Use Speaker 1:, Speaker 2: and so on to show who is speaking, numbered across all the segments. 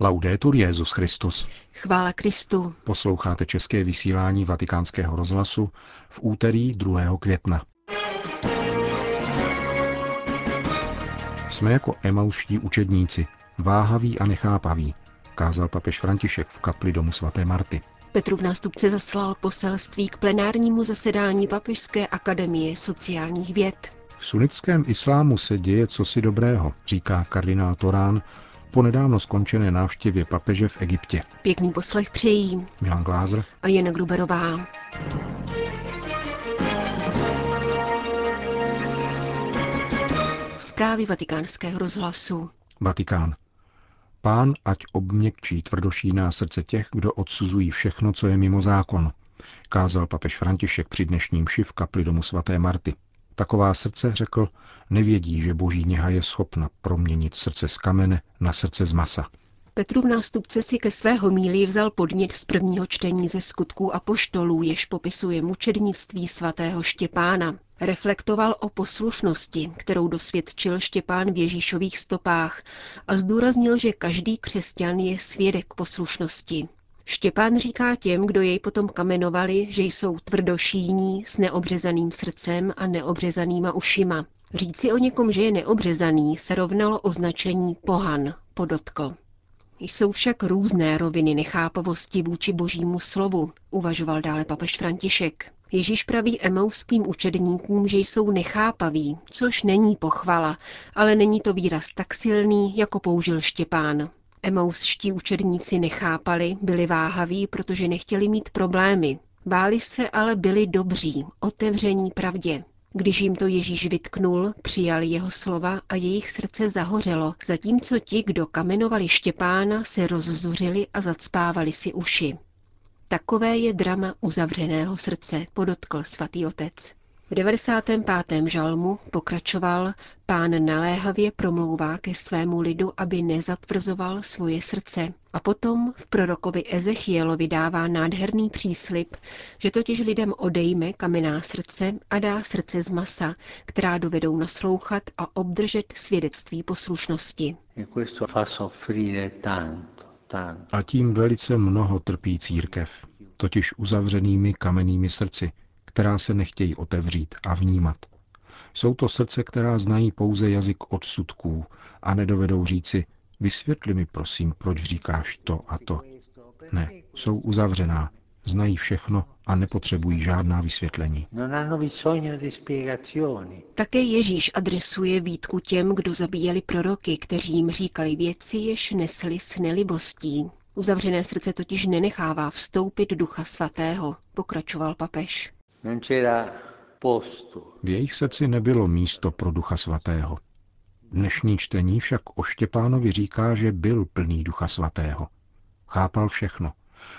Speaker 1: Laudetur Jezus Christus.
Speaker 2: Chvála Kristu.
Speaker 1: Posloucháte české vysílání Vatikánského rozhlasu v úterý 2. května. Jsme jako emauští učedníci, váhaví a nechápaví, kázal papež František v kapli domu svaté Marty.
Speaker 2: Petru v nástupce zaslal poselství k plenárnímu zasedání Papežské akademie sociálních věd.
Speaker 1: V sunnickém islámu se děje cosi dobrého, říká kardinál Torán po nedávno skončené návštěvě papeže v Egyptě.
Speaker 2: Pěkný poslech přejí
Speaker 1: Milan Glázer
Speaker 2: a Jana Gruberová. Zprávy vatikánského rozhlasu.
Speaker 1: Vatikán. Pán ať obměkčí tvrdošíná srdce těch, kdo odsuzují všechno, co je mimo zákon, kázal papež František při dnešním šiv kapli domu svaté Marty. Taková srdce, řekl, nevědí, že boží něha je schopna proměnit srdce z kamene na srdce z masa.
Speaker 2: Petru v nástupce si ke svého míli vzal podnět z prvního čtení ze skutků a poštolů, jež popisuje mučednictví svatého Štěpána. Reflektoval o poslušnosti, kterou dosvědčil Štěpán v Ježíšových stopách a zdůraznil, že každý křesťan je svědek poslušnosti. Štěpán říká těm, kdo jej potom kamenovali, že jsou tvrdošíní s neobřezaným srdcem a neobřezanýma ušima. Říci o někom, že je neobřezaný, se rovnalo označení pohan, podotkl. Jsou však různé roviny nechápavosti vůči božímu slovu, uvažoval dále papež František. Ježíš praví emauským učedníkům, že jsou nechápaví, což není pochvala, ale není to výraz tak silný, jako použil Štěpán. Emausští učedníci nechápali, byli váhaví, protože nechtěli mít problémy. Báli se, ale byli dobří, otevření pravdě. Když jim to Ježíš vytknul, přijali jeho slova a jejich srdce zahořelo, zatímco ti, kdo kamenovali Štěpána, se rozzuřili a zacpávali si uši. Takové je drama uzavřeného srdce, podotkl svatý otec. V 95. žalmu pokračoval, pán naléhavě promlouvá ke svému lidu, aby nezatvrzoval svoje srdce. A potom v prorokovi Ezechielovi dává nádherný příslip, že totiž lidem odejme kamenná srdce a dá srdce z masa, která dovedou naslouchat a obdržet svědectví poslušnosti.
Speaker 1: A tím velice mnoho trpí církev, totiž uzavřenými kamennými srdci, která se nechtějí otevřít a vnímat. Jsou to srdce, která znají pouze jazyk odsudků a nedovedou říci, vysvětli mi prosím, proč říkáš to a to. Ne, jsou uzavřená, znají všechno a nepotřebují žádná vysvětlení.
Speaker 2: Také Ježíš adresuje výtku těm, kdo zabíjeli proroky, kteří jim říkali věci, jež nesli s nelibostí. Uzavřené srdce totiž nenechává vstoupit ducha svatého, pokračoval papež.
Speaker 1: V jejich srdci nebylo místo pro Ducha Svatého. Dnešní čtení však o Štěpánovi říká, že byl plný Ducha Svatého. Chápal všechno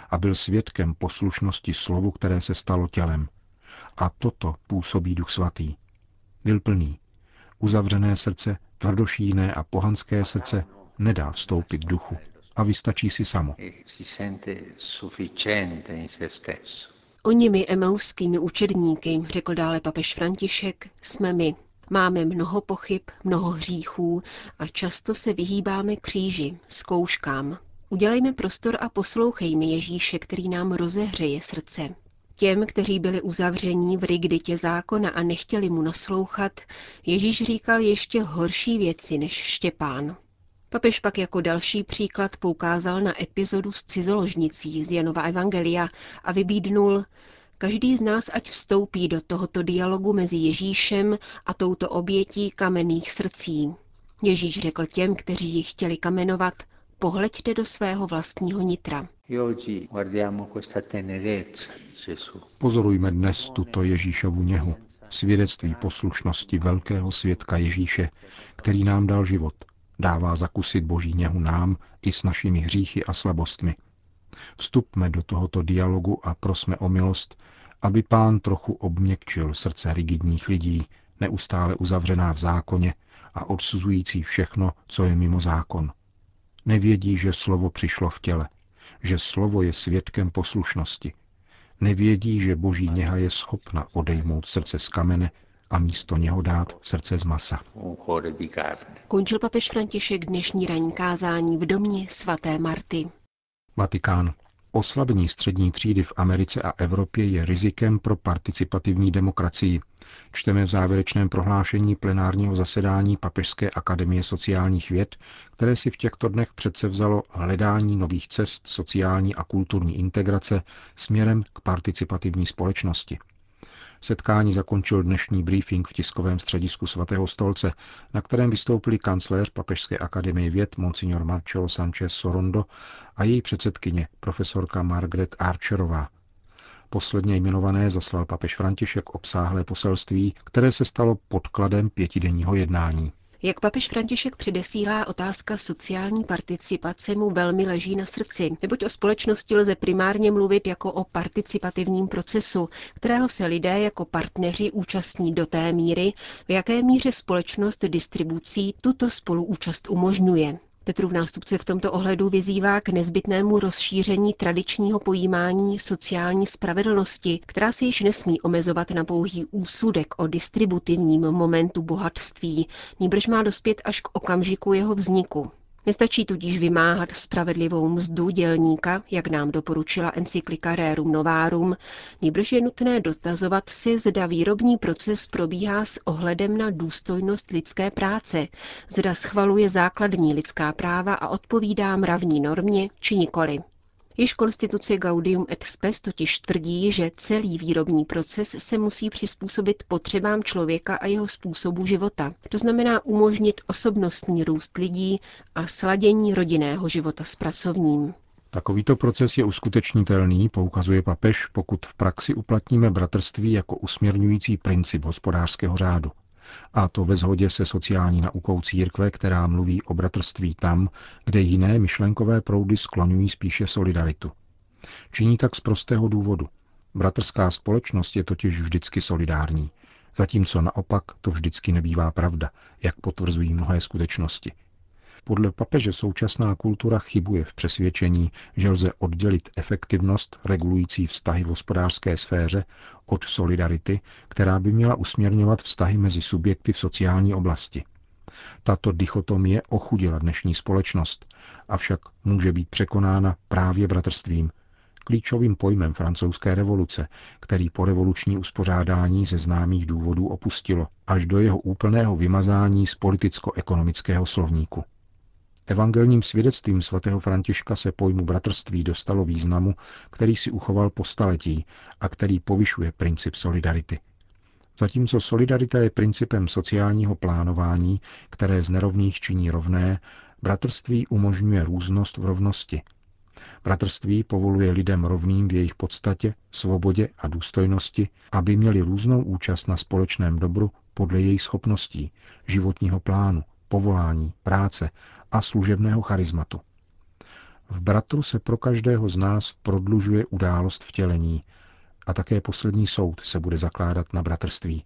Speaker 1: a byl svědkem poslušnosti slovu, které se stalo tělem. A toto působí Duch Svatý. Byl plný. Uzavřené srdce, tvrdošíné a pohanské srdce nedá vstoupit duchu a vystačí si samo.
Speaker 2: Onimi emauskými učedníky, řekl dále papež František, jsme my. Máme mnoho pochyb, mnoho hříchů a často se vyhýbáme kříži, zkouškám. Udělejme prostor a poslouchejme Ježíše, který nám rozehřeje srdce. Těm, kteří byli uzavření v rigiditě zákona a nechtěli mu naslouchat, Ježíš říkal ještě horší věci než Štěpán. Papež pak jako další příklad poukázal na epizodu s cizoložnicí z Janova Evangelia a vybídnul, každý z nás ať vstoupí do tohoto dialogu mezi Ježíšem a touto obětí kamenných srdcí. Ježíš řekl těm, kteří ji chtěli kamenovat, pohleďte do svého vlastního nitra.
Speaker 1: Pozorujme dnes tuto Ježíšovu něhu, svědectví poslušnosti velkého svědka Ježíše, který nám dal život – Dává zakusit boží něhu nám i s našimi hříchy a slabostmi. Vstupme do tohoto dialogu a prosme o milost, aby pán trochu obměkčil srdce rigidních lidí, neustále uzavřená v zákoně a odsuzující všechno, co je mimo zákon. Nevědí, že slovo přišlo v těle, že slovo je svědkem poslušnosti. Nevědí, že boží něha je schopna odejmout srdce z kamene a místo něho dát srdce z masa.
Speaker 2: Končil papež František dnešní ranní kázání v domě svaté Marty.
Speaker 1: Vatikán. Oslabení střední třídy v Americe a Evropě je rizikem pro participativní demokracii. Čteme v závěrečném prohlášení plenárního zasedání Papežské akademie sociálních věd, které si v těchto dnech předsevzalo hledání nových cest sociální a kulturní integrace směrem k participativní společnosti. Setkání zakončil dnešní briefing v tiskovém středisku svatého stolce, na kterém vystoupili kancléř Papežské akademie věd Monsignor Marcelo Sanchez Sorondo a její předsedkyně profesorka Margaret Archerová. Posledně jmenované zaslal papež František obsáhlé poselství, které se stalo podkladem pětidenního jednání.
Speaker 2: Jak papež František předesílá, otázka sociální participace mu velmi leží na srdci, neboť o společnosti lze primárně mluvit jako o participativním procesu, kterého se lidé jako partneři účastní do té míry, v jaké míře společnost distribucí tuto spoluúčast umožňuje. Petrův nástupce v tomto ohledu vyzývá k nezbytnému rozšíření tradičního pojímání sociální spravedlnosti, která se již nesmí omezovat na pouhý úsudek o distributivním momentu bohatství, níbrž má dospět až k okamžiku jeho vzniku. Nestačí tudíž vymáhat spravedlivou mzdu dělníka, jak nám doporučila encyklika Rerum Novarum, nýbrž je nutné dotazovat si, zda výrobní proces probíhá s ohledem na důstojnost lidské práce, zda schvaluje základní lidská práva a odpovídá mravní normě, či nikoli. Již konstituce Gaudium et Spes totiž tvrdí, že celý výrobní proces se musí přizpůsobit potřebám člověka a jeho způsobu života. To znamená umožnit osobnostní růst lidí a sladění rodinného života s pracovním.
Speaker 1: Takovýto proces je uskutečnitelný, poukazuje papež, pokud v praxi uplatníme bratrství jako usměrňující princip hospodářského řádu. A to ve shodě se sociální naukou církve, která mluví o bratrství tam, kde jiné myšlenkové proudy skloňují spíše solidaritu. Činí tak z prostého důvodu. Bratrská společnost je totiž vždycky solidární, zatímco naopak to vždycky nebývá pravda, jak potvrzují mnohé skutečnosti – podle papeže současná kultura chybuje v přesvědčení, že lze oddělit efektivnost regulující vztahy v hospodářské sféře od solidarity, která by měla usměrňovat vztahy mezi subjekty v sociální oblasti. Tato dichotomie ochudila dnešní společnost, avšak může být překonána právě bratrstvím, klíčovým pojmem francouzské revoluce, který po revoluční uspořádání ze známých důvodů opustilo, až do jeho úplného vymazání z politicko-ekonomického slovníku. Evangelním svědectvím svatého Františka se pojmu bratrství dostalo významu, který si uchoval po staletí a který povyšuje princip solidarity. Zatímco solidarita je principem sociálního plánování, které z nerovných činí rovné, bratrství umožňuje různost v rovnosti. Bratrství povoluje lidem rovným v jejich podstatě, svobodě a důstojnosti, aby měli různou účast na společném dobru podle jejich schopností, životního plánu, povolání, práce a služebného charizmatu. V bratru se pro každého z nás prodlužuje událost vtělení a také poslední soud se bude zakládat na bratrství,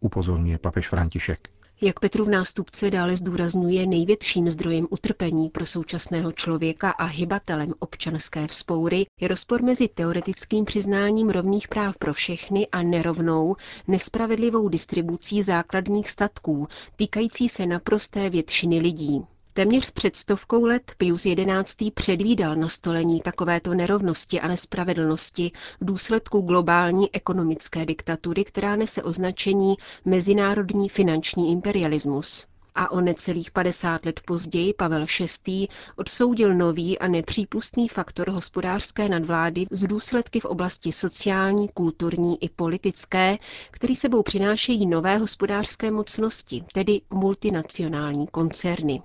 Speaker 1: upozorňuje papež František.
Speaker 2: Jak Petrův nástupce dále zdůrazňuje, největším zdrojem utrpení pro současného člověka a hybatelem občanské vzpoury je rozpor mezi teoretickým přiznáním rovných práv pro všechny a nerovnou, nespravedlivou distribucí základních statků, týkající se naprosté většiny lidí. Téměř před stovkou let Pius XI. předvídal nastolení takovéto nerovnosti a nespravedlnosti v důsledku globální ekonomické diktatury, která nese označení mezinárodní finanční imperialismus. A o necelých 50 let později Pavel VI. odsoudil nový a nepřípustný faktor hospodářské nadvlády z důsledky v oblasti sociální, kulturní i politické, který sebou přinášejí nové hospodářské mocnosti, tedy multinacionální koncerny.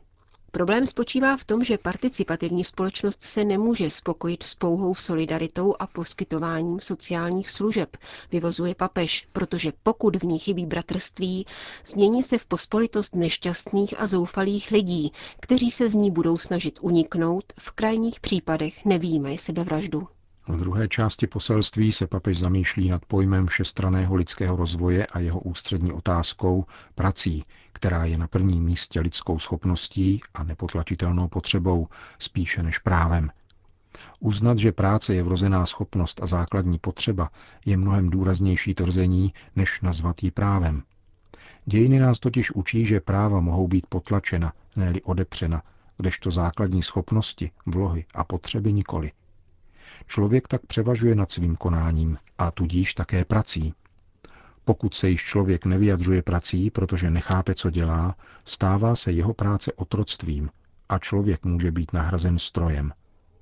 Speaker 2: Problém spočívá v tom, že participativní společnost se nemůže spokojit s pouhou solidaritou a poskytováním sociálních služeb, vyvozuje papež, protože pokud v ní chybí bratrství, změní se v pospolitost nešťastných a zoufalých lidí, kteří se z ní budou snažit uniknout, v krajních případech nevíme sebevraždu.
Speaker 1: V druhé části poselství se papež zamýšlí nad pojmem všestraného lidského rozvoje a jeho ústřední otázkou prací, která je na prvním místě lidskou schopností a nepotlačitelnou potřebou spíše než právem. Uznat, že práce je vrozená schopnost a základní potřeba, je mnohem důraznější tvrzení, než nazvat ji právem. Dějiny nás totiž učí, že práva mohou být potlačena, ne odepřena, kdežto základní schopnosti, vlohy a potřeby nikoli. Člověk tak převažuje nad svým konáním a tudíž také prací. Pokud se již člověk nevyjadřuje prací, protože nechápe, co dělá, stává se jeho práce otroctvím a člověk může být nahrazen strojem,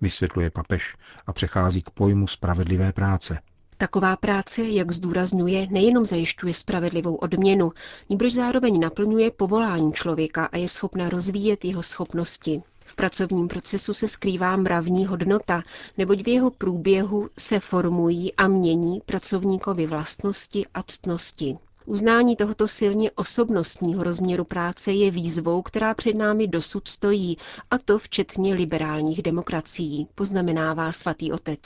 Speaker 1: vysvětluje papež a přechází k pojmu spravedlivé práce.
Speaker 2: Taková práce, jak zdůrazňuje, nejenom zajišťuje spravedlivou odměnu, níbrž zároveň naplňuje povolání člověka a je schopna rozvíjet jeho schopnosti. V pracovním procesu se skrývá mravní hodnota, neboť v jeho průběhu se formují a mění pracovníkovi vlastnosti a ctnosti. Uznání tohoto silně osobnostního rozměru práce je výzvou, která před námi dosud stojí, a to včetně liberálních demokracií, poznamenává svatý otec.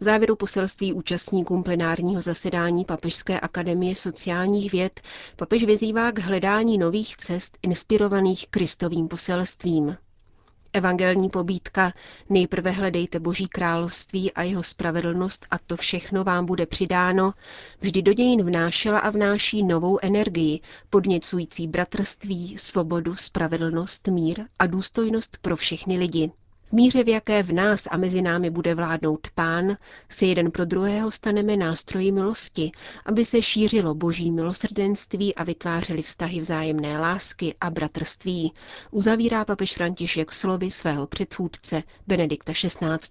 Speaker 2: V závěru poselství účastníkům plenárního zasedání Papežské akademie sociálních věd papež vyzývá k hledání nových cest inspirovaných Kristovým poselstvím. Evangelní pobídka Nejprve hledejte Boží království a jeho spravedlnost a to všechno vám bude přidáno, vždy do dějin vnášela a vnáší novou energii, podněcující bratrství, svobodu, spravedlnost, mír a důstojnost pro všechny lidi. V míře, v jaké v nás a mezi námi bude vládnout pán, se jeden pro druhého staneme nástroji milosti, aby se šířilo boží milosrdenství a vytvářely vztahy vzájemné lásky a bratrství, uzavírá papež František slovy svého předchůdce Benedikta XVI.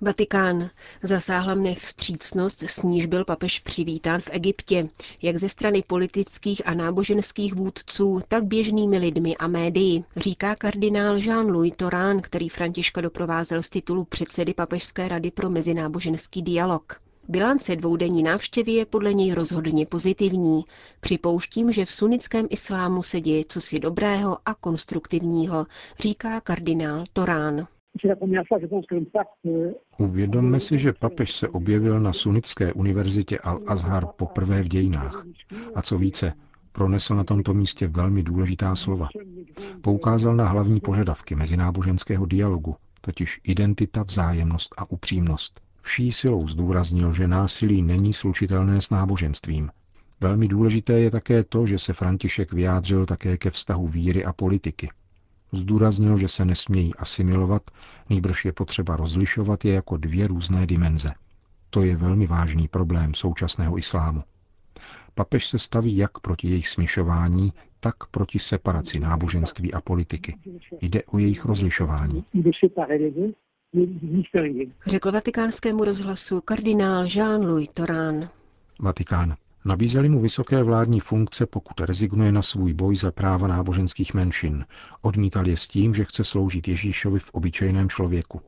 Speaker 2: Vatikán. Zasáhla mne vstřícnost, s níž byl papež přivítán v Egyptě, jak ze strany politických a náboženských vůdců, tak běžnými lidmi a médii, říká kardinál Jean-Louis Torán, který Františka doprovázel z titulu předsedy Papežské rady pro mezináboženský dialog. Bilance dvoudenní návštěvy je podle něj rozhodně pozitivní. Připouštím, že v sunnickém islámu se děje cosi dobrého a konstruktivního, říká kardinál Torán.
Speaker 1: Uvědomme si, že papež se objevil na sunnické univerzitě Al-Azhar poprvé v dějinách. A co více, pronesl na tomto místě velmi důležitá slova. Poukázal na hlavní požadavky mezináboženského dialogu, totiž identita, vzájemnost a upřímnost. Vší silou zdůraznil, že násilí není slučitelné s náboženstvím. Velmi důležité je také to, že se František vyjádřil také ke vztahu víry a politiky. Zdůraznil, že se nesmějí asimilovat, nýbrž je potřeba rozlišovat je jako dvě různé dimenze. To je velmi vážný problém současného islámu. Papež se staví jak proti jejich směšování, tak proti separaci náboženství a politiky. Jde o jejich rozlišování.
Speaker 2: Řekl vatikánskému rozhlasu kardinál Jean-Louis Torán.
Speaker 1: Vatikán. Nabízeli mu vysoké vládní funkce, pokud rezignuje na svůj boj za práva náboženských menšin. Odmítal je s tím, že chce sloužit Ježíšovi v obyčejném člověku.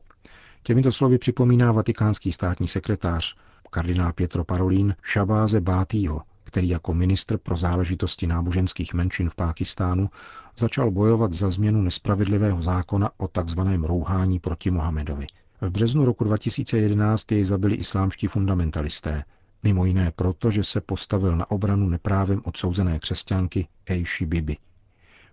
Speaker 1: Těmito slovy připomíná vatikánský státní sekretář, kardinál Pietro Parolin, Šabáze Bátýho, který jako ministr pro záležitosti náboženských menšin v Pákistánu začal bojovat za změnu nespravedlivého zákona o tzv. rouhání proti Mohamedovi. V březnu roku 2011 jej zabili islámští fundamentalisté, Mimo jiné proto, že se postavil na obranu neprávem odsouzené křesťanky Eishi Bibi.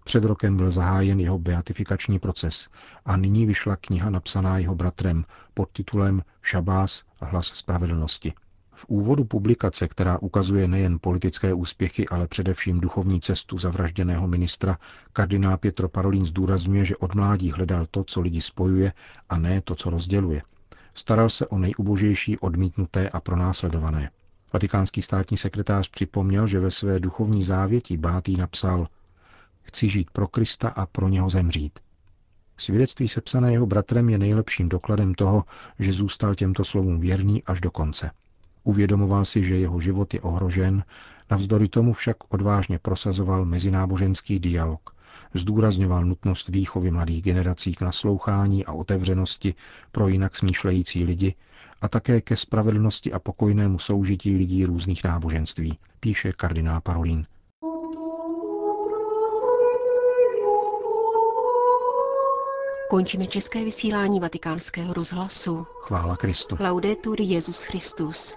Speaker 1: Před rokem byl zahájen jeho beatifikační proces a nyní vyšla kniha napsaná jeho bratrem pod titulem Šabás hlas spravedlnosti. V úvodu publikace, která ukazuje nejen politické úspěchy, ale především duchovní cestu zavražděného ministra, kardinál Pietro Parolin zdůrazňuje, že od mládí hledal to, co lidi spojuje, a ne to, co rozděluje – Staral se o nejubožejší odmítnuté a pronásledované. Vatikánský státní sekretář připomněl, že ve své duchovní závěti Bátý napsal Chci žít pro Krista a pro něho zemřít. Svědectví sepsané jeho bratrem je nejlepším dokladem toho, že zůstal těmto slovům věrný až do konce. Uvědomoval si, že jeho život je ohrožen, navzdory tomu však odvážně prosazoval mezináboženský dialog, zdůrazňoval nutnost výchovy mladých generací k naslouchání a otevřenosti pro jinak smýšlející lidi a také ke spravedlnosti a pokojnému soužití lidí různých náboženství, píše kardinál Parolín.
Speaker 2: Končíme české vysílání vatikánského rozhlasu.
Speaker 1: Chvála Kristu.
Speaker 2: Laudetur Jezus Christus.